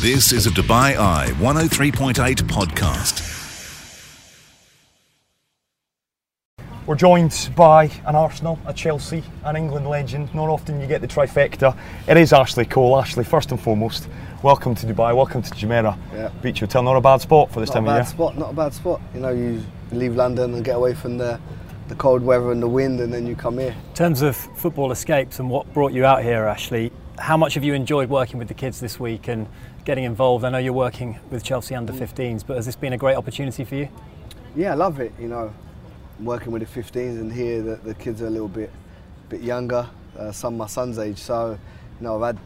This is a Dubai Eye 103.8 podcast. We're joined by an Arsenal, a Chelsea, an England legend. Not often you get the trifecta. It is Ashley Cole. Ashley, first and foremost, welcome to Dubai, welcome to Jumeirah Yeah. Beach Hotel. Not a bad spot for this Not time of year. Not a bad spot, not a bad spot. You know, you leave London and get away from the, the cold weather and the wind, and then you come here. In terms of football escapes and what brought you out here, Ashley, how much have you enjoyed working with the kids this week and getting involved? I know you're working with Chelsea under 15s, but has this been a great opportunity for you? Yeah, I love it. You know, working with the 15s and here the, the kids are a little bit bit younger, uh, some my son's age. So, you know, I've had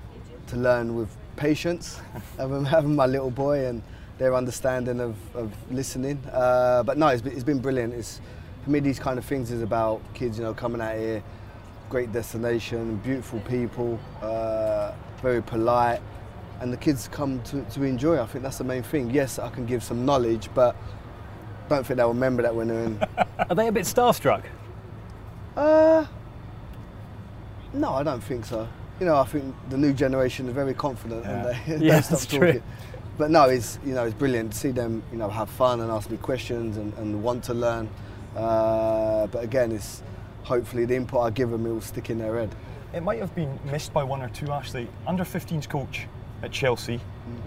to learn with patience, having, having my little boy and their understanding of, of listening. Uh, but no, it's been, it's been brilliant. It's for me these kind of things is about kids, you know, coming out here, great destination, beautiful people, uh, very polite, and the kids come to, to enjoy. I think that's the main thing. Yes, I can give some knowledge, but don't think they'll remember that when they're in. Are they a bit starstruck? Uh, no, I don't think so. You know, I think the new generation is very confident and Yeah. they, they Yeah, stop that's talking. true. But no, it's you know it's brilliant to see them you know have fun and ask me questions and, and want to learn. Uh, but again, it's hopefully the input I give them will stick in their head. It might have been missed by one or two, Ashley. Under 15s coach at Chelsea.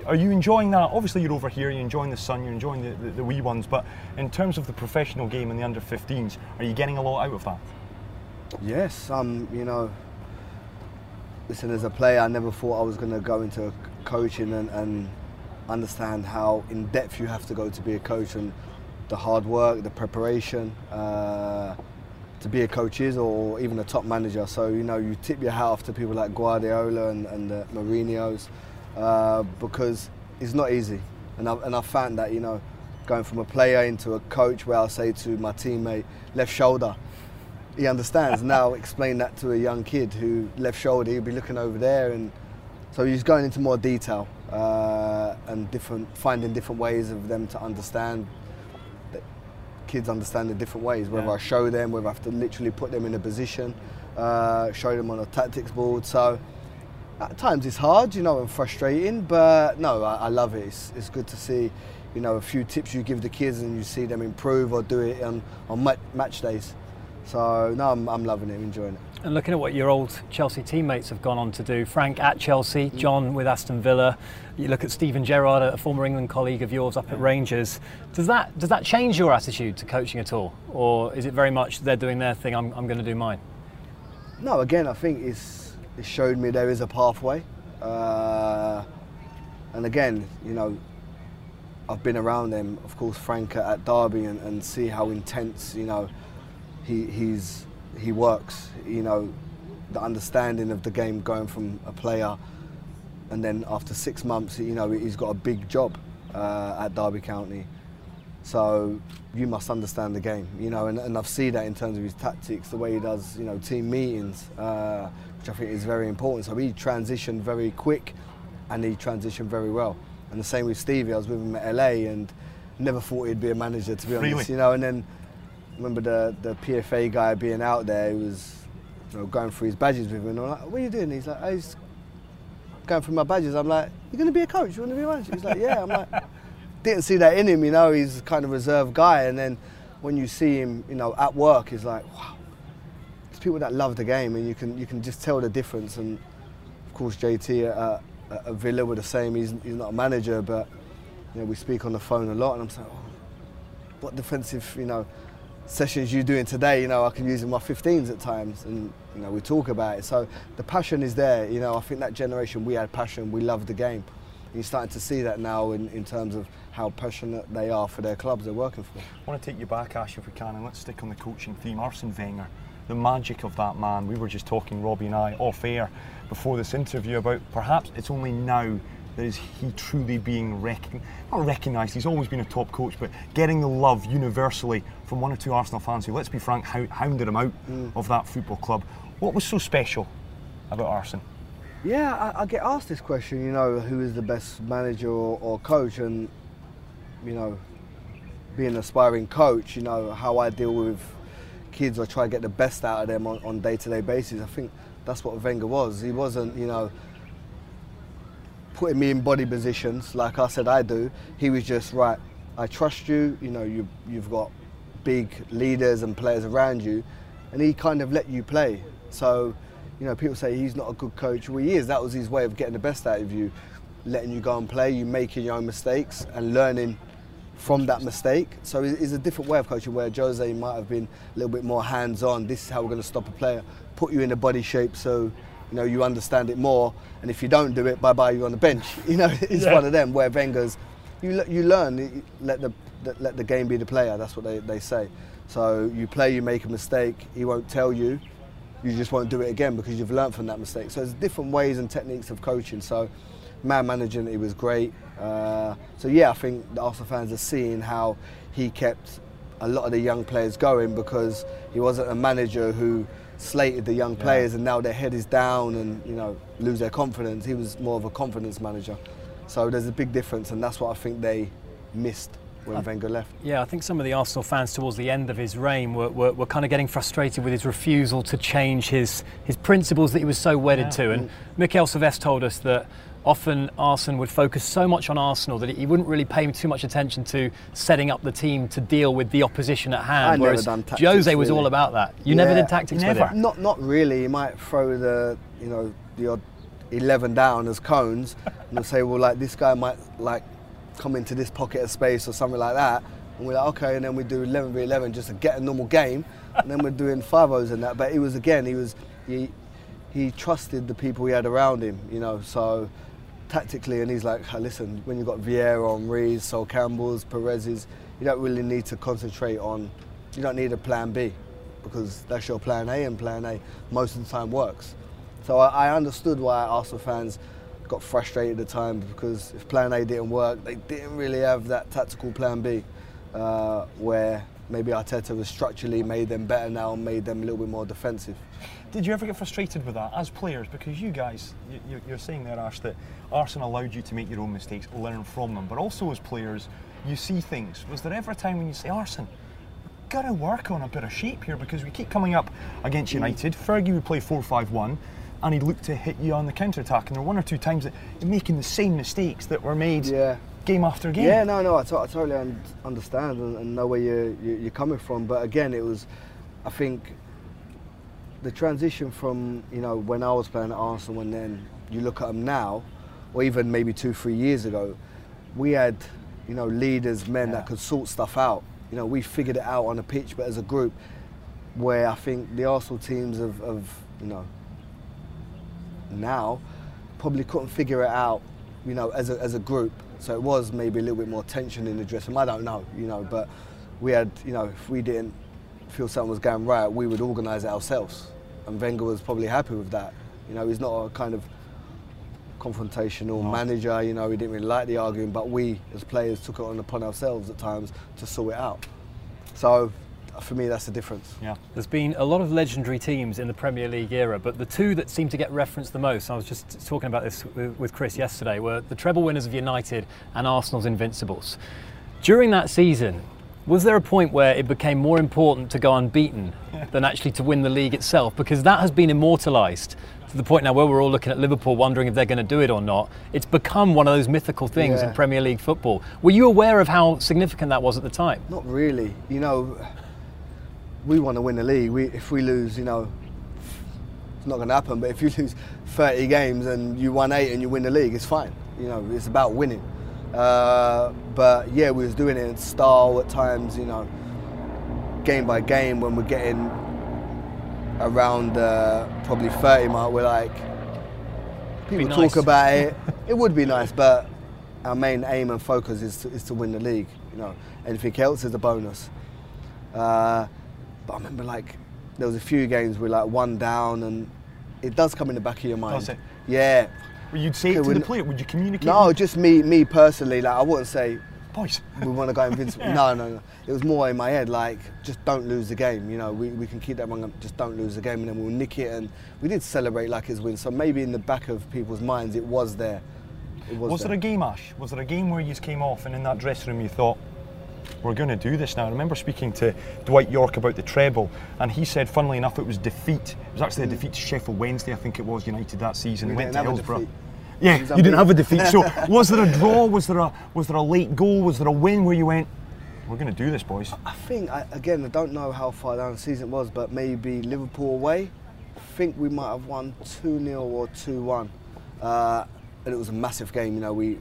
Are you enjoying that? Obviously, you're over here, you're enjoying the sun, you're enjoying the, the, the wee ones, but in terms of the professional game and the under 15s, are you getting a lot out of that? Yes, um, you know, listen, as a player, I never thought I was going to go into coaching and, and understand how in depth you have to go to be a coach and the hard work, the preparation uh, to be a coach is, or even a top manager. So, you know, you tip your hat off to people like Guardiola and, and the Mourinho's uh, because it's not easy. And I've, and I've found that, you know, going from a player into a coach where I'll say to my teammate, left shoulder, he understands. now explain that to a young kid who left shoulder, he'll be looking over there, and so he's going into more detail uh, and different, finding different ways of them to understand. Kids understand in different ways. Whether Yeah. I show them, whether I have to literally put them in a position, uh, show them on a tactics board. So at times it's hard, you know, and frustrating, but no, I, I love it. It's, it's good to see, you know, a few tips you give the kids and you see them improve or do it on, on ma- match days. So no, I'm, I'm loving it, enjoying it. And looking at what your old Chelsea teammates have gone on to do, Frank at Chelsea, mm. John with Aston Villa. You look at Steven Gerrard, a former England colleague of yours up at Rangers. Does that does that change your attitude to coaching at all, or is it very much they're doing their thing, I'm, I'm going to do mine? No, again, I think it's it showed me there is a pathway, uh, and again, you know, I've been around him, of course, Frank at Derby, and, and see how intense, you know, he he's he works. You know, the understanding of the game going from a player, and then after six months, you know, he's got a big job uh, at Derby County. So you must understand the game, you know, and, and I've seen that in terms of his tactics, the way he does, you know, team meetings, uh, which I think is very important. So he transitioned very quick, and he transitioned very well. And the same with Stevie. I was with him at LA, and never thought he'd be a manager, to be honest, Really? you know. And then remember the the PFA guy being out there, he was you know, going through his badges with him, and I'm like, "What are you doing?" He's like, "Oh, he's going through my badges." I'm like, "You're going to be a coach? You want to be a manager?" He's like, "Yeah." I'm like, didn't see that in him, you know. He's kind of reserved guy, and then when you see him, you know, at work, he's like, "Wow." People that love the game, and you can you can just tell the difference. And of course, JT at, at Villa were the same. He's he's not a manager, but you know, we speak on the phone a lot, and I'm saying, oh, what defensive, you know, sessions you doing today? You know, I can use in my 15s at times, and you know, we talk about it. So the passion is there. You know, I think that generation we had passion. We loved the game. And you're starting to see that now in, in terms of how passionate they are for their clubs they're working for. I want to take you back, Ash, if we can, and let's stick on the coaching theme. Arsene Wenger, the magic of that man. We were just talking, Robbie and I, off air before this interview about perhaps it's only now that is he truly being recon- not recognised. He's always been a top coach, but getting the love universally from one or two Arsenal fans who, let's be frank, hou- hounded him out mm. of that football club. What was so special about Arsene? Yeah, I, I get asked this question, you know, who is the best manager or, or coach, and you know, being an aspiring coach, you know, how I deal with kids or try to get the best out of them on, on day-to-day basis. I think that's what Wenger was. He wasn't, you know, putting me in body positions like I said I do. He was just right. I trust you. You know, you you've got big leaders and players around you, and he kind of let you play. So, you know, people say he's not a good coach. Well, he is. That was his way of getting the best out of you, letting you go and play, you making your own mistakes and learning from that mistake. So it's a different way of coaching where Jose might have been a little bit more hands-on. This is how we're going to stop a player, put you in a body shape so you know you understand it more. And if you don't do it, bye bye, you're on the bench. You know, it's yeah. one of them where Wenger's you you learn let the let the game be the player. That's what they, they say. So you play, you make a mistake. He won't tell you. You just won't do it again because you've learned from that mistake. So there's different ways and techniques of coaching. So man managing, it was great. Uh, so yeah, I think the Arsenal fans are seeing how he kept a lot of the young players going because he wasn't a manager who slated the young players yeah. and now their head is down and you know lose their confidence. He was more of a confidence manager. So there's a big difference, and that's what I think they missed when Wenger left. Yeah, I think some of the Arsenal fans towards the end of his reign were, were, were, kind of getting frustrated with his refusal to change his, his principles that he was so wedded yeah. to. And mm. Mikael Silvestre told us that often Arsene would focus so much on Arsenal that he wouldn't really pay too much attention to setting up the team to deal with the opposition at hand. I whereas never done tactics, Jose was really. all about that. You yeah, never did tactics never. with him? Not, not really. He might throw the, you know, the odd 11 down as cones and say, well, like this guy might like come into this pocket of space or something like that. And we're like, okay, and then we do 11 v 11 just to get a normal game. and then we're doing 5 O's and that. But he was, again, he was, he, he trusted the people he had around him, you know, so tactically, and he's like, listen, when you've got Vieira, Henry's, Sol Campbell's, Pires's, you don't really need to concentrate on, you don't need a plan B because that's your plan A, and plan A most of the time works. So I, I understood why Arsenal fans got frustrated at the time because if plan A didn't work, they didn't really have that tactical plan B uh, where maybe Arteta was structurally made them better now and made them a little bit more defensive. Did you ever get frustrated with that as players? Because you guys, you, are saying there, Ash, that Arsenal allowed you to make your own mistakes, learn from them, but also as players, you see things. Was there ever a time when you say, we've got to work on a bit of shape here because we keep coming up against mm. United? Fergie would play 4 5 1 and he'd look to hit you on the counter attack. And there were one or two times that you're making the same mistakes that were made yeah. game after game. Yeah, no, no, I, totally un- understand and, and, know where you're, you're coming from. But again, it was, I think, the transition from you know when I was playing at Arsenal and then you look at them now, or even maybe two, three years ago, we had you know leaders, men yeah. that could sort stuff out. You know, we figured it out on a pitch, but as a group, where I think the Arsenal teams of, of you know now probably couldn't figure it out, you know, as a, as a group. So it was maybe a little bit more tension in the dressing room. I don't know, you know, but we had, you know, if we didn't feel something was going right, we would organise it ourselves. And Wenger was probably happy with that. You know, he's not a kind of confrontational no. manager. You know, he didn't really like the arguing, but we as players took it on upon ourselves at times to sort it out. So for me, that's the difference. Yeah. There's been a lot of legendary teams in the Premier League era, but the two that seem to get referenced the most, I was just talking about this with Chris yesterday, were the treble winners of United and Arsenal's Invincibles. During that season, was there a point where it became more important to go unbeaten than actually to win the league itself? Because that has been immortalised to the point now where we're all looking at Liverpool wondering if they're going to do it or not. It's become one of those mythical things yeah. in Premier League football. Were you aware of how significant that was at the time? Not really. You know, we want to win the league. We, if we lose, you know, it's not going to happen. But if you lose 30 games and you won eight and you win the league, it's fine. You know, it's about winning. Uh, but yeah, we was doing it in style at times, you know, game by game when we're getting around uh, probably 30 mark, we're like, people talk about it. it would be nice, but our main aim and focus is to, is to win the league. You know, anything else is a bonus. Uh, but I remember like there was a few games where like one down, and it does come in the back of your mind. Yeah. Well, you'd say it to the player. Would you communicate? No, just me, me personally. Like I wouldn't say, boys, we want to go invincible. yeah. No, no, no. It was more in my head, like just don't lose the game. You know, we, we can keep that one. Just don't lose the game, and then we'll nick it. And we did celebrate like his win. So maybe in the back of people's minds, it was there. It was, was there. there a game, Ash? Was there a game where you came off and in that dressing room you thought, we're going to do this now. I remember speaking to Dwight Yorke about the treble, and he said, funnily enough, it was defeat. It was actually a mm. defeat to Sheffield Wednesday, I think it was, United that season. We went to Hillsborough. Yeah, you didn't have a defeat. So was there a draw? Was there a was there a late goal? Was there a win where you went, we're going to do this, boys? I think I, again, I don't know how far down the season it was, but maybe Liverpool away. I think we might have won two 0 or two one, uh, and it was a massive game. You know, we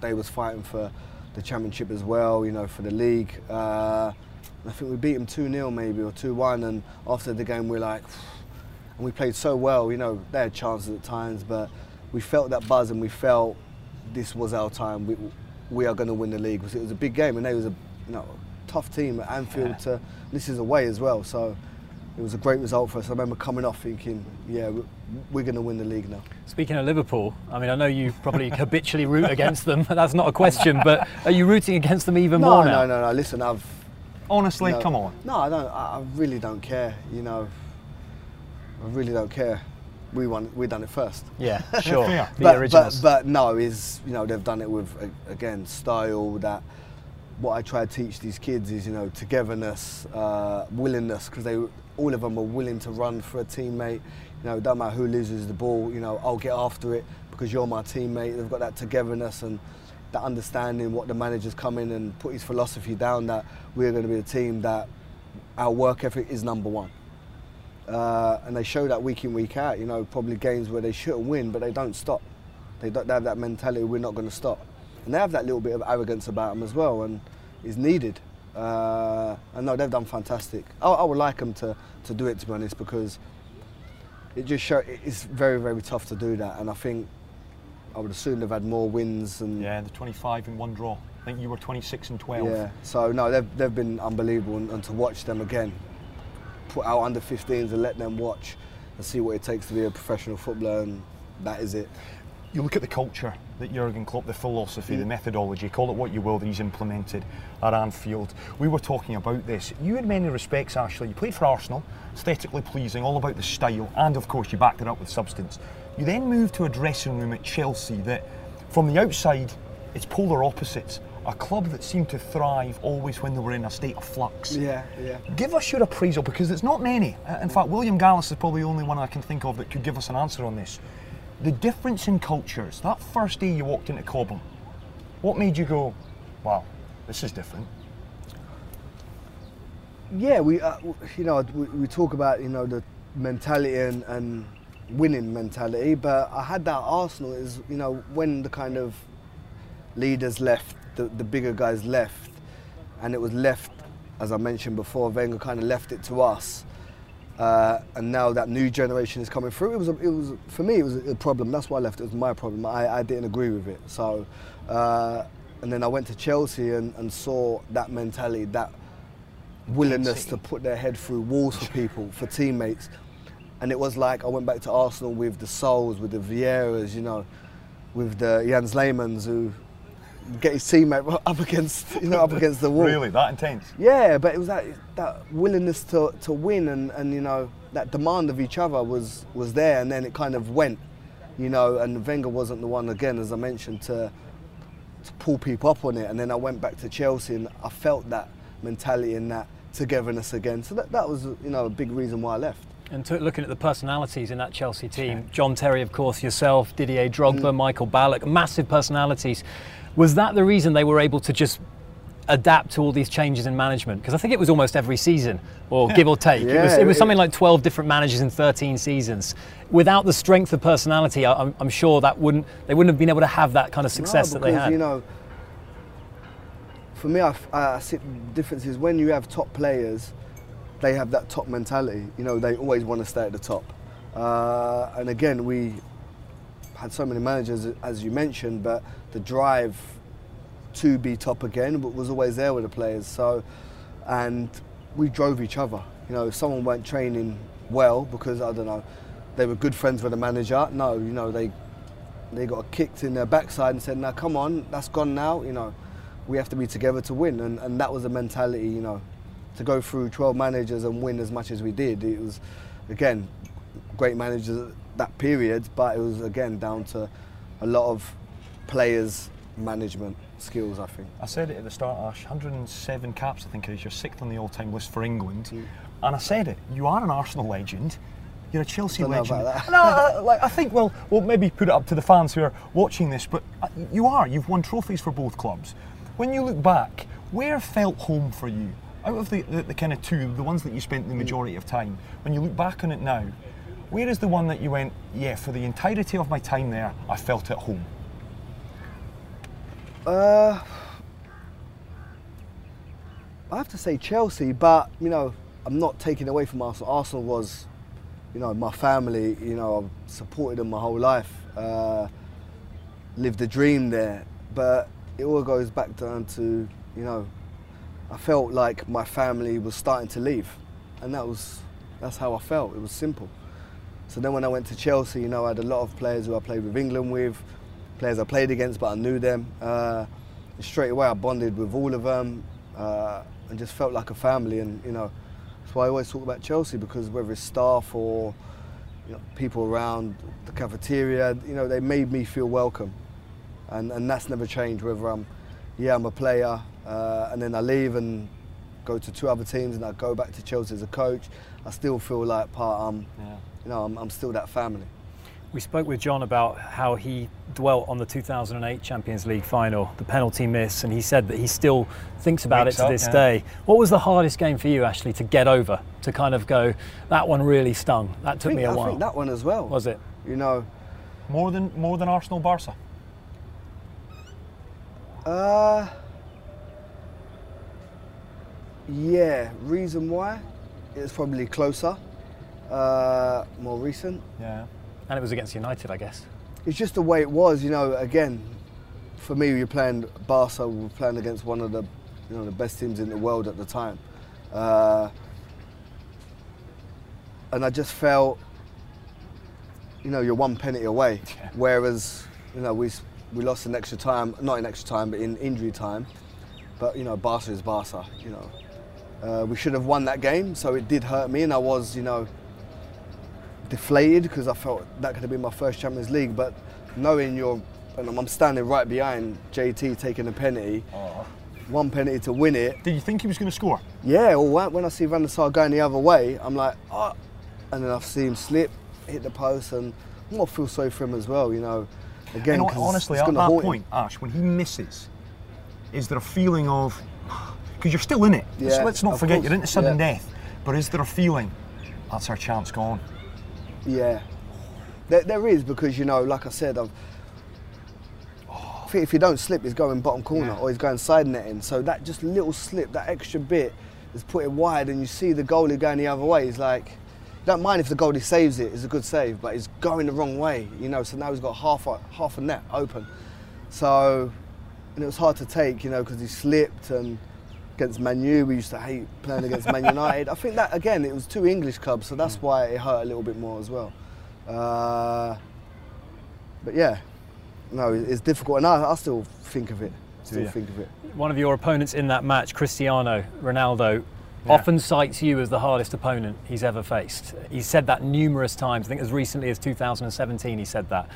they was fighting for the championship as well. You know, for the league. Uh, I think we beat them two 0 maybe or two one, and after the game we're like, and we played so well. You know, they had chances at times, but we felt that buzz and we felt this was our time. We, we are going to win the league. because It was a big game, and they was a you know tough team at Anfield. To, this is away as well, so it was a great result for us. I remember coming off thinking, yeah, we- we're going to win the league now. Speaking of Liverpool, I mean, I know you probably habitually root against them. That's not a question, but are you rooting against them even No, more now? no, no, no. Listen, I've Honestly, no, come on. No, I don't. I, I really don't care. You know, I really don't care. We won. We done it first. Yeah, sure. Fair. The but, but, originals. but no, is you know they've done it with again style that what I try to teach these kids is you know togetherness, uh, willingness because they all of them are willing to run for a teammate. You know, don't matter who loses the ball. You know, I'll get after it because you're my teammate. They've got that togetherness and that understanding. What the manager's come in and put his philosophy down that we're going to be a team that our work ethic is number one. Uh, and they show that week in, week out. You know, probably games where they shouldn't win, but they don't stop. They, don't, they have that mentality, we're not going to stop. And they have that little bit of arrogance about them as well, and is needed. Uh, and no, they've done fantastic. I, I would like them to, to do it, to be honest, because it just show, it's very, very tough to do that. And I think I would assume they've had more wins and Yeah, the 25 in one draw. I think you were 26 and 12. yeah. So no, they've, they've been unbelievable, and, and to watch them again, put out under 15s and let them watch and see what it takes to be a professional footballer, and that is it. You look at the culture that Jurgen Klopp, the philosophy, the mm. methodology, call it what you will, that he's implemented at Anfield. We were talking about this. You, in many respects, Ashley, you played for Arsenal, aesthetically pleasing, all about the style, and of course, you backed it up with substance. You then moved to a dressing room at Chelsea that, from the outside, it's polar opposites. A club that seemed to thrive always when they were in a state of flux. Yeah, yeah. Give us your appraisal because there's not many. In fact, William Gallas is probably the only one I can think of that could give us an answer on this. The difference in cultures, that first day you walked into Cobham, what made you go, wow, this is different? Yeah, we, uh, you know, we, we talk about you know the mentality and, and winning mentality, but I had that Arsenal is you know when the kind of leaders left, the, the bigger guys left, and it was left, as I mentioned before, Wenger kind of left it to us. Uh, and now that new generation is coming through, it was a, it was for me it was a problem. That's why I left. It was my problem. I, I didn't agree with it. So, uh, and then I went to Chelsea and, and saw that mentality, that willingness to put their head through walls for people, for teammates. And it was like I went back to Arsenal with the Sols, with the Vieiras, you know, with the Jens Lehmanns who get his teammate up against, you know, up against the wall. Really, that intense? Yeah, but it was that that willingness to, to win and, and you know that demand of each other was was there, and then it kind of went, you know. And Wenger wasn't the one again, as I mentioned, to to pull people up on it. And then I went back to Chelsea, and I felt that mentality and that togetherness again. So that, that was you know a big reason why I left. And to, looking at the personalities in that Chelsea team, John Terry, of course, yourself, Didier Drogba, mm. Michael Ballack, massive personalities. Was that the reason they were able to just adapt to all these changes in management? Because I think it was almost every season, or give or take. it was, it was something like 12 different managers in 13 seasons. Without the strength of personality, I, I'm, I'm sure that wouldn't they wouldn't have been able to have that kind of success no, that they because, had. You know, for me, I see the difference is when you have top players, they have that top mentality. You know, they always want to stay at the top. Uh, and again, we had so many managers, as you mentioned, but the drive to be top again was always there with the players. So, and we drove each other. You know, if someone weren't training well because I don't know, they were good friends with the manager. No, you know, they they got kicked in their backside and said, "Now come on, that's gone now." You know, we have to be together to win, and, and that was the mentality. You know, to go through 12 managers and win as much as we did. It was, again, great managers at that period, but it was again down to a lot of players' management skills. I think. I said it at the start, Ash, 107 caps, I think it is. You're sixth on the all time list for England. Mm. And I said it, you are an Arsenal legend. You're a Chelsea legend. No, I, like, I think we'll, we'll maybe put it up to the fans who are watching this, but uh, you are. You've won trophies for both clubs. When you look back, where felt home for you? Out of the, the, the kind of two, the ones that you spent the majority of time, when you look back on it now, where is the one that you went, yeah, for the entirety of my time there, I felt at home? Uh, I have to say Chelsea, but you know, I'm not taking away from Arsenal. Arsenal was, you know, my family. You know, I've supported them my whole life. Uh, lived the dream there, but it all goes back down to, you know, I felt like my family was starting to leave, and that was, that's how I felt. It was simple. So then when I went to Chelsea, you know, I had a lot of players who I played with England with, players I played against, but I knew them. Uh, straight away, I bonded with all of them uh, and just felt like a family. And you know, that's why I always talk about Chelsea because whether it's staff or you know, people around the cafeteria, you know, they made me feel welcome, and and that's never changed. Whether I'm, yeah, I'm a player, uh, and then I leave and go to two other teams, and I go back to Chelsea as a coach. I still feel like part. Um, Yeah. you know, I'm, I'm still that family. We spoke with John about how he dwelt on the 2008 Champions League final, the penalty miss, and he said that he still thinks about Wakes it to up, this yeah. day. What was the hardest game for you, Ashley, to get over? To kind of go, that one really stung. That took think, me a I while. I think that one as well. Was it? You know, More than more than Arsenal Barca. uh, yeah. Reason why? It's probably closer, uh, more recent. Yeah. And it was against United, I guess. It's just the way it was. You know, again, for me, you're playing Barca. We were playing against one of the, you know, the best teams in the world at the time, uh, and I just felt, you know, you're one penalty away. Yeah. Whereas, you know, we we lost in extra time, not in extra time, but in injury time. But you know, Barca is Barca. You know, uh, we should have won that game, so it did hurt me, and I was, you know, deflated because I felt that could have been my first Champions League. But knowing you're, and I'm standing right behind JT taking a penalty, Oh. one penalty to win it. Did you think he was going to score? Yeah, well, when- I see Van der Sar going the other way, I'm like, oh, and then I've seen him slip, hit the post, and I feel sorry for him as well. You know, again, and honestly, at that haunt him. point, Ash, when he misses, is there a feeling of because you're still in it? Let's, Yeah, let's not forget course, you're into sudden yeah. death. But is there a feeling that's our chance gone? Yeah, there, there is because you know, like I said, I've, oh, I think if you don't slip, he's going bottom corner Yeah. or he's going side netting. So that just little slip, that extra bit, is put it wide, and you see the goalie going the other way. He's like, don't mind if the goalie saves it, it's a good save, but he's going the wrong way, you know. So now he's got half a half a net open. So, and it was hard to take, you know, because he slipped and. Against Man U, we used to hate playing against Man United. I think that again, it was two English clubs, so that's why it hurt a little bit more as well. Uh, but yeah, no, it's difficult, and I, I still think of it. Still you? think of it. One of your opponents in that match, Cristiano Ronaldo, Yeah. often cites you as the hardest opponent he's ever faced. He said that numerous times. I think as recently as 2017 he said that.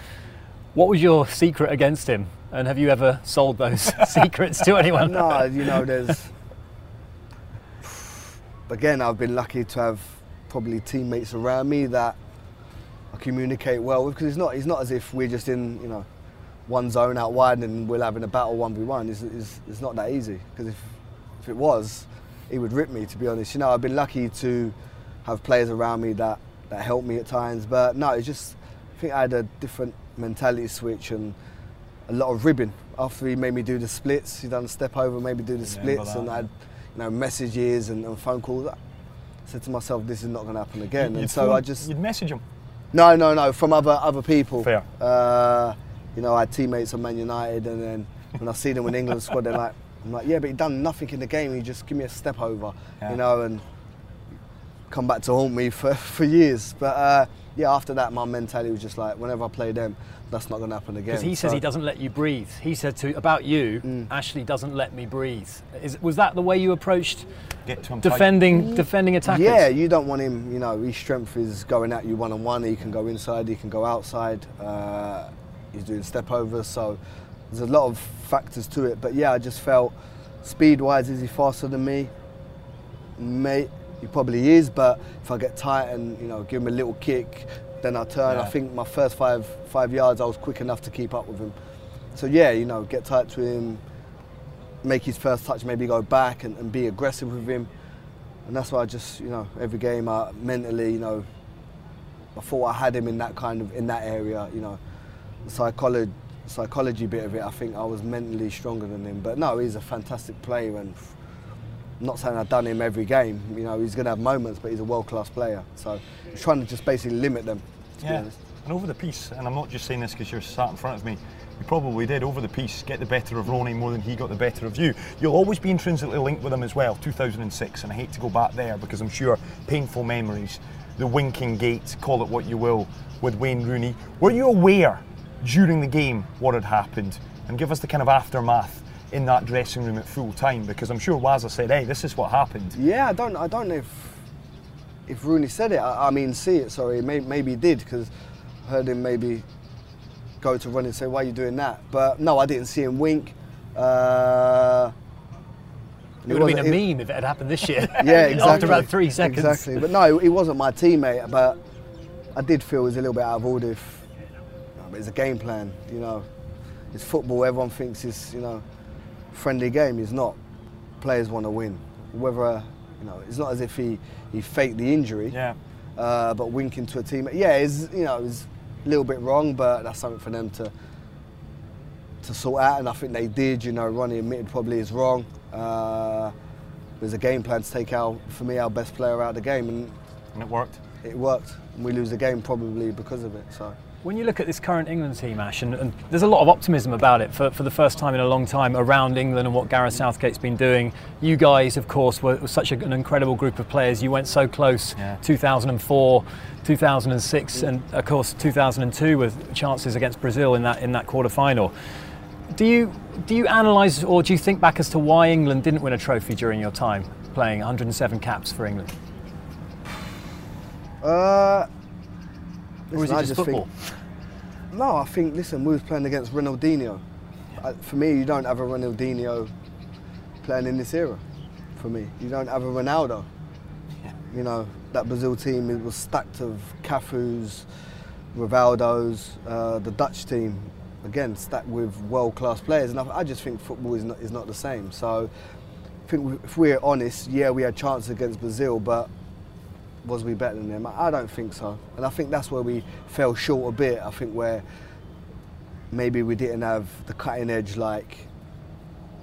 What was your secret against him? And have you ever sold those secrets to anyone? no, you know, there's. Again, I've been lucky to have probably teammates around me that I communicate well with because it's not. It's not as if we're just in, you know, one zone out wide and we're having a battle one v one. It's, it's, it's not that easy because if if it was, he would rip me. To be honest, you know, I've been lucky to have players around me that that help me at times. But no, it's just. I think I had a different mentality switch and a lot of ribbing after he made me do the splits. He done a step over, made me do the splits, and. I you know messages and, and phone calls. I said to myself, this is not going to happen again. You'd and so I just you'd message him. no, no, no, from other other people. Fair. Uh, you know, I had teammates at Man United, and then when I see them in England squad, they're like, I'm like, yeah, but he done nothing in the game. He just give me a step over, Yeah. you know, and come back to haunt me for, for years. But uh, yeah, after that, my mentality was just like, whenever I play them, that's not going to happen again. Because he says So- he doesn't let you breathe. He said to about you, Mm. Ashley doesn't let me breathe. Is, was that the way you approached Get to him. tight. defending defending attackers? Yeah, you don't want him. You know, his strength is going at you one on one. He can go inside. He can go outside. Uh, he's doing step overs. So there's a lot of factors to it. But yeah, I just felt speed wise, is he faster than me? May, he probably is. But if I get tight and you know give him a little kick, then I turn. Yeah. I think my first five five yards, I was quick enough to keep up with him. So yeah, you know, get tight to him, make his first touch, maybe go back and, and be aggressive with him. And that's why I just, you know, every game I mentally, you know, I thought I had him in that kind of in that area, you know, psychology psychology bit of it. I think I was mentally stronger than him. But no, he's a fantastic player, and I'm not saying I've done him every game. You know, he's going to have moments, but he's a world class player. So I'm trying to just basically limit them. To be Yeah. honest. And over the piece, and I'm not just saying this because you're sat in front of me, you probably did over the piece get the better of Ronnie more than he got the better of you. You'll always be intrinsically linked with him as well, 2006, and I hate to go back there because I'm sure painful memories, the winking gate, call it what you will, with Wayne Rooney. Were you aware during the game what had happened? And give us the kind of aftermath in that dressing room at full time because I'm sure Waza said, hey, this is what happened. Yeah, I don't, I don't know if if Rooney said it. I, I mean, see it. Sorry, may, maybe he did because I heard him maybe go to Ronnie and say, "Why are you doing that?" But no, I didn't see him wink. Uh, It would have been a it- meme if it had happened this year. Yeah, exactly. After about three seconds. Exactly. But no, he wasn't my teammate. But I did feel it was a little bit out of order. If, it's a game plan, you know. It's football. Everyone thinks it's you know, friendly game. is not. Players want to win. Whether you know, it's not as if he he faked the injury. Yeah. Uh, but winking to a teammate, yeah, it's you know, it's a little bit wrong, but that's something for them to to sort out, and I think they did. You know, Ronnie admitted probably is wrong. Uh, there's a game plan to take out for me our best player out of the game, and And it worked. it worked. And we lose the game probably because of it. So When you look at this current England team, Ash, and, and there's a lot of optimism about it for, for the first time in a long time around England and what Gareth Southgate's been doing. You guys, of course, were, were such a, an incredible group of players. You went so close Yeah. 2004, 2006, and of course 2002 with chances against Brazil in that in that quarter final. Do you do you analyse or do you think back as to why England didn't win a trophy during your time playing 107 caps for England? Uh, Or is it I just think- football? no, I think listen, we was playing against Ronaldinho. I, for me, you don't have a Ronaldinho playing in this era. For me, you don't have a Ronaldo. You know that Brazil team it was stacked of Cafu's, Rivaldo's, uh, the Dutch team again stacked with world-class players, and I, I just think football is not is not the same. So, I think if we're honest, yeah, we had chances against Brazil, but was we better than them? I don't think so. And I think that's where we fell short a bit. I think where maybe we didn't have the cutting edge like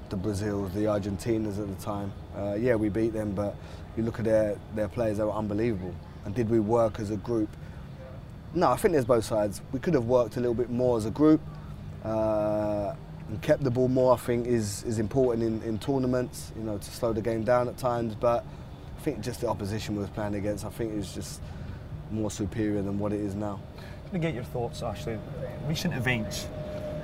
the Brazils, the Argentinas at the time. Uh, yeah, we beat them, but you look at their, their players, they were unbelievable. And did we work as a group? No, I think there's both sides. We could have worked a little bit more as a group uh, and kept the ball more, I think, is, is important in, in tournaments, you know, to slow the game down at times. But I think just the opposition we was playing against, I think it was just more superior than what it is now. Going to get your thoughts, Ashley. Recent events,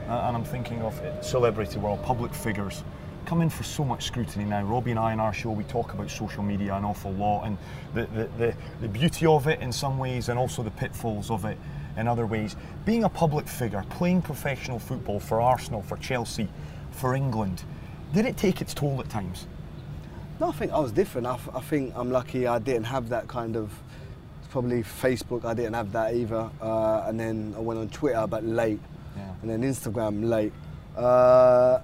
uh, and I'm thinking of it, celebrity world, public figures, come in for so much scrutiny now. Robbie and I in our show, we talk about social media an awful lot and the, the, the, the beauty of it in some ways and also the pitfalls of it in other ways. Being a public figure, playing professional football for Arsenal, for Chelsea, for England, did it take its toll at times? No, I think I was different. I, f- I think I'm lucky I didn't have that kind of. Probably Facebook. I didn't have that either. Uh, and then I went on Twitter, but late, Yeah. and then Instagram late. Uh,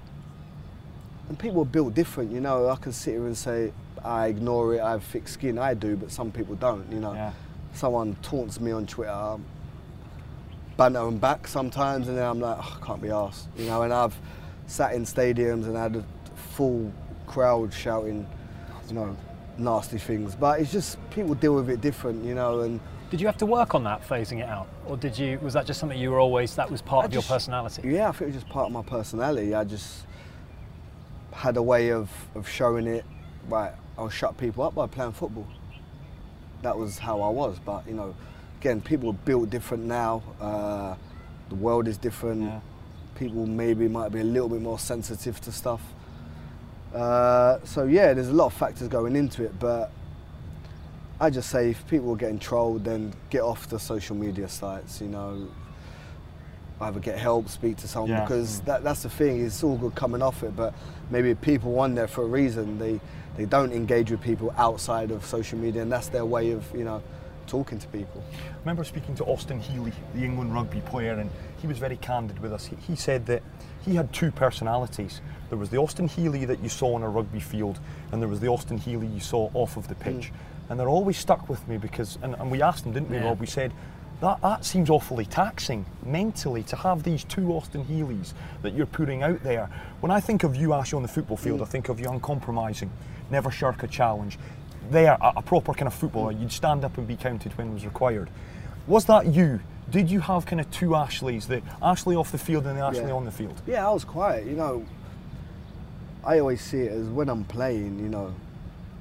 and people are built different, you know. I can sit here and say I ignore it. I have thick skin. I do, but some people don't. You know. Yeah. Someone taunts me on Twitter. I'm banter them back sometimes, and then I'm like, oh, I can't be asked. You know. And I've sat in stadiums and had a full crowd shouting, you know, nasty things. But it's just people deal with it different, you know. And Did you have to work on that, phasing it out, or did you? Was that just something you were always? That was part I of your personality. yeah, I think it was just part of my personality. I just had a way of, of showing it. Right, I'll shut people up by playing football. That was how I was. But you know, again, people are built different now. Uh, the world is different. Yeah. People maybe might be a little bit more sensitive to stuff. Uh, so yeah, there's a lot of factors going into it, but I just say if people are getting trolled, then get off the social media sites. You know, either get help, speak to someone Yeah. because that, that's the thing. It's all good coming off it, but maybe people on there for a reason. They they don't engage with people outside of social media, and that's their way of you know talking to people. I remember speaking to Austin Healey, the England rugby player, and he was very candid with us. He, he said that he had two personalities. There was the Austin Healey that you saw on a rugby field, and there was the Austin Healey you saw off of the pitch. Hmm. And they're always stuck with me because, and, and we asked him, didn't we, Yeah. Rob? We said, that, that seems awfully taxing mentally to have these two Austin Healeys that you're putting out there. When I think of you, Ash, on the football field, hmm. I think of you uncompromising, never shirk a challenge. There, a, a proper kind of footballer, you'd stand up and be counted when it was required. Was that you? Did you have kind of two Ashleys, the Ashley off the field and the Ashley Yeah. on the field? Yeah, I was quiet. You know, I always see it as when I'm playing. You know,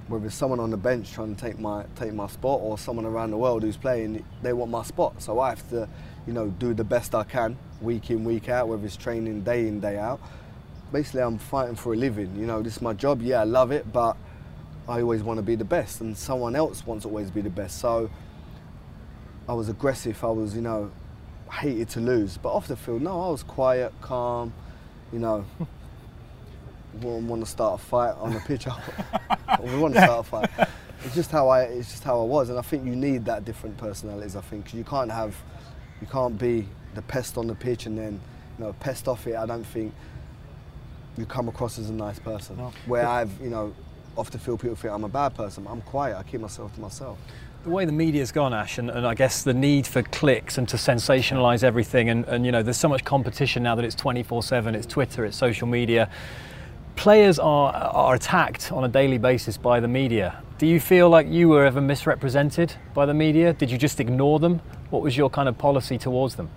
whether it's someone on the bench trying to take my take my spot or someone around the world who's playing, they want my spot. So I have to, you know, do the best I can week in week out, whether it's training day in day out. Basically, I'm fighting for a living. You know, this is my job. Yeah, I love it, but I always want to be the best, and someone else wants to always be the best. So I was aggressive. I was, you know, hated to lose. But off the field, no, I was quiet, calm. You know, wouldn't want to start a fight on the pitch. we want to start a fight. It's just how I. It's just how I was, and I think you need that different personalities. I think 'cause you can't have, you can't be the pest on the pitch and then, you know, pest off it. I don't think you come across as a nice person. No. Where I've, you know, off the field people think I'm a bad person. I'm quiet. I keep myself to myself. The way the media's gone, Ash, and, and I guess the need for clicks and to sensationalise everything, and, and you know, there's so much competition now that it's 24/7. It's Twitter, it's social media. Players are are attacked on a daily basis by the media. Do you feel like you were ever misrepresented by the media? Did you just ignore them? What was your kind of policy towards them?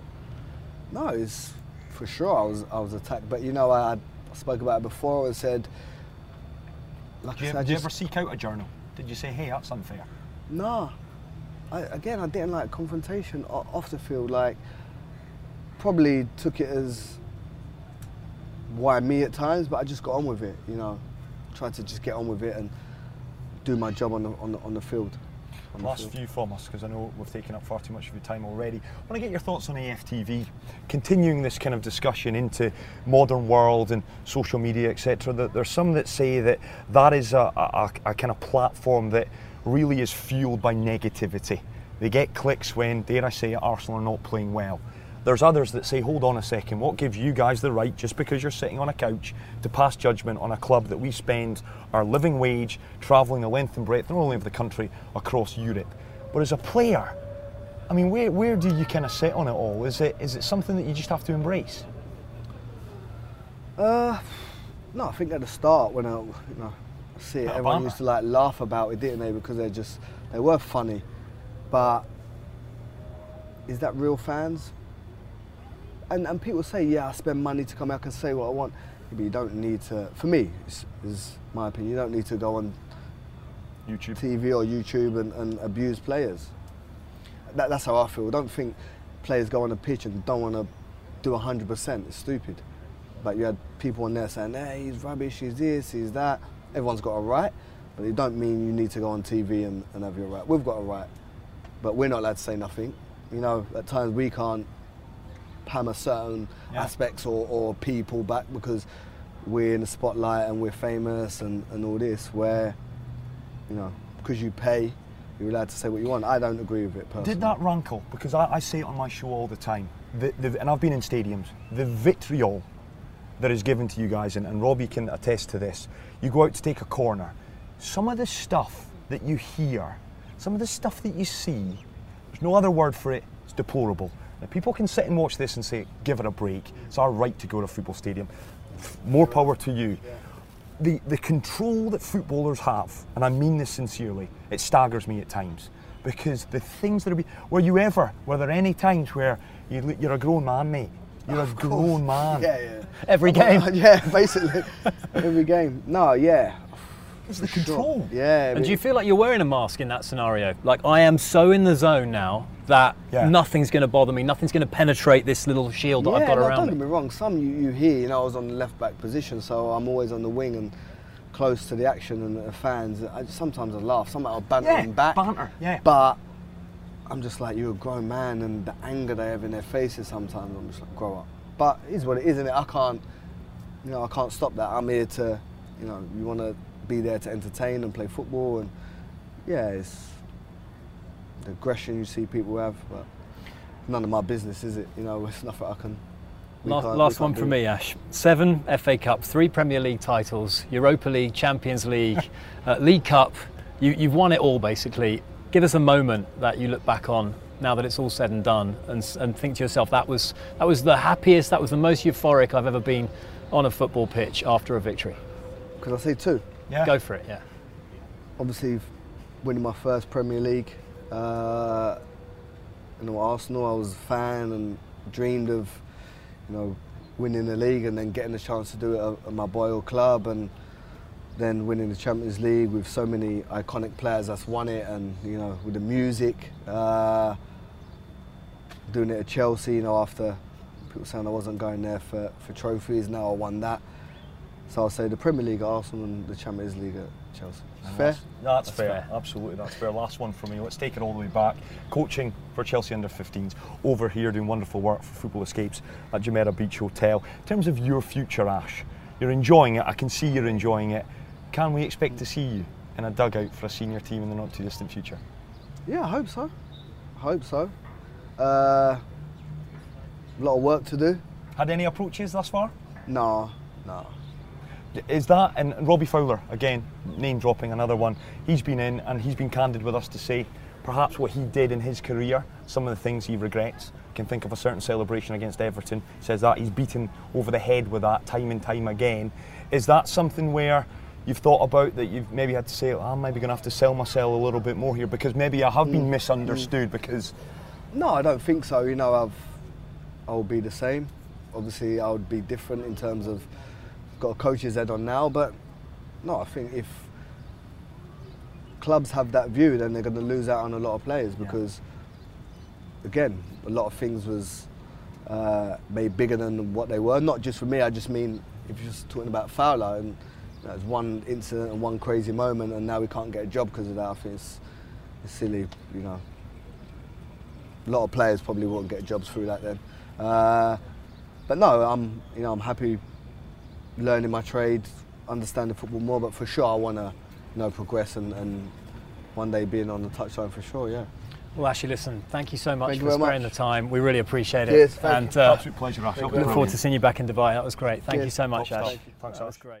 No, it's for sure I was I was attacked. But you know, I, I spoke about it before. I said, like Did you, I said, I did you just, ever seek out a journal? Did you say, hey, that's unfair? No. I, again, I didn't like confrontation off the field. Like, probably took it as why me at times, but I just got on with it. You know, tried to just get on with it and do my job on the on the, on the field. Last few from us, because I know we've taken up far too much of your time already. I want to get your thoughts on AFTV, continuing this kind of discussion into modern world and social media, etc. There's some that say that that is a, a, a kind of platform that really is fueled by negativity. They get clicks when, dare I say Arsenal are not playing well. There's others that say, hold on a second, what gives you guys the right, just because you're sitting on a couch, to pass judgment on a club that we spend our living wage travelling the length and breadth, not only of the country, across Europe? But as a player, I mean, where, where do you kind of sit on it all? Is it, is it something that you just have to embrace? Uh, no, I think at the start when I, you know, I see it, everyone used to like laugh about it, didn't they? Because they're just they were funny, but is that real fans? And and people say, yeah, I spend money to come out and say what I want, but you don't need to. For me, is, is my opinion. You don't need to go on YouTube. TV or YouTube and, and abuse players. That, that's how I feel. I don't think players go on the pitch and don't want to do 100%. It's stupid. But you had people on there saying, hey, he's rubbish, he's this, he's that. Everyone's got a right, but it don't mean you need to go on TV and, and have your right. We've got a right, but we're not allowed to say nothing. You know, at times we can't hammer certain Yeah. aspects or, or people back because we're in the spotlight and we're famous and, and all this, where you know, because you pay, you're allowed to say what you want. I don't agree with it personally. Did that rankle? Because I, I say it on my show all the time, the, the, and I've been in stadiums, the vitriol that is given to you guys, and, and Robbie can attest to this. You go out to take a corner, some of the stuff that you hear, some of the stuff that you see, there's no other word for it, it's deplorable. Now, people can sit and watch this and say, give it a break, it's our right to go to a football stadium. More power to you. The, the control that footballers have, and I mean this sincerely, it staggers me at times. Because the things that are, be, were you ever, were there any times where you, you're a grown man, mate? You're a grown man. Yeah, yeah. Every game. yeah, basically. Every game. No, yeah. It's the control. Yeah. And do you feel like you're wearing a mask in that scenario? Like I am so in the zone now that Yeah. nothing's going to bother me, nothing's going to penetrate this little shield that I've yeah, got no, around don't get me wrong. Some you, you hear, you know, I was on the left back position, so I'm always on the wing and close to the action and the fans. I, sometimes I laugh, sometimes I'll banter Yeah, them back. banter, yeah. But I'm just like, you're a grown man, and the anger they have in their faces sometimes, I'm just like, grow up. But it is what it is, isn't it? I can't, you know, I can't stop that. I'm here to, you know, you want to be there to entertain and play football, and yeah, it's the aggression you see people have, but none of my business, is it? You know, it's nothing I can. Last, last one from me, Ash. Seven FA Cup, three Premier League titles, Europa League, Champions League, uh, League Cup. You, you've won it all, basically. Give us a moment that you look back on now that it's all said and done, and, and think to yourself, that was that was the happiest, that was the most euphoric I've ever been on a football pitch after a victory. Because I say two? Yeah. Go for it, yeah. obviously winning my first Premier League. Uh, you know, Arsenal, I was a fan and dreamed of, you know, winning the league and then getting the chance to do it at, at my boyhood club and then winning the Champions League with so many iconic players that's won it and, you know, with the music. Uh, doing it at Chelsea, you know, after people saying I wasn't going there for, for trophies, now I won that. So I'll say the Premier League at Arsenal and the Champions League at Chelsea. Fair? That's, that's That's fair. fair. Absolutely, that's fair. Last one for me. Let's take it all the way back. Coaching for Chelsea under 15s, over here doing wonderful work for Football Escapes at Jumeirah Beach Hotel. In terms of your future, Ash, you're enjoying it. I can see you're enjoying it. Can we expect to see you in a dugout for a senior team in the not too distant future? Yeah, I hope so. I hope so. Uh, a lot of work to do. Had any approaches thus far? No, no. Is that and Robbie Fowler again, name dropping another one. He's been in and he's been candid with us to say perhaps what he did in his career, some of the things he regrets. Can think of a certain celebration against Everton. Says that he's beaten over the head with that time and time again. Is that something where you've thought about that you've maybe had to say, oh, I'm maybe going to have to sell myself a little bit more here because maybe I have been mm, misunderstood mm. because No, I don't think so. You know, I've, I'll be the same. Obviously, I would be different in terms of got a coach's head on now, but no, I think if clubs have that view, then they're going to lose out on a lot of players because, again, a lot of things was uh, made bigger than what they were. Not just for me. I just mean if you're just talking about Fowler and you know, it's one incident and one crazy moment, and now we can't get a job because of that. I think it's, it's silly, you know a lot of players probably won't get jobs through that then. Uh, but no, I'm you know I'm happy learning my trade, understanding football more. But for sure, I want to you know progress and, and one day being on the touchline for sure. Yeah. Well, Ashley, listen, thank you so much Thank for sparing much. the time. We really appreciate it. Cheers, thank and you. uh, absolute pleasure, Ash. Thank That you. was look forward to seeing you back in Dubai. That was great. Thank you so much, Top Ash. stuff. Thanks, that Ash. was great.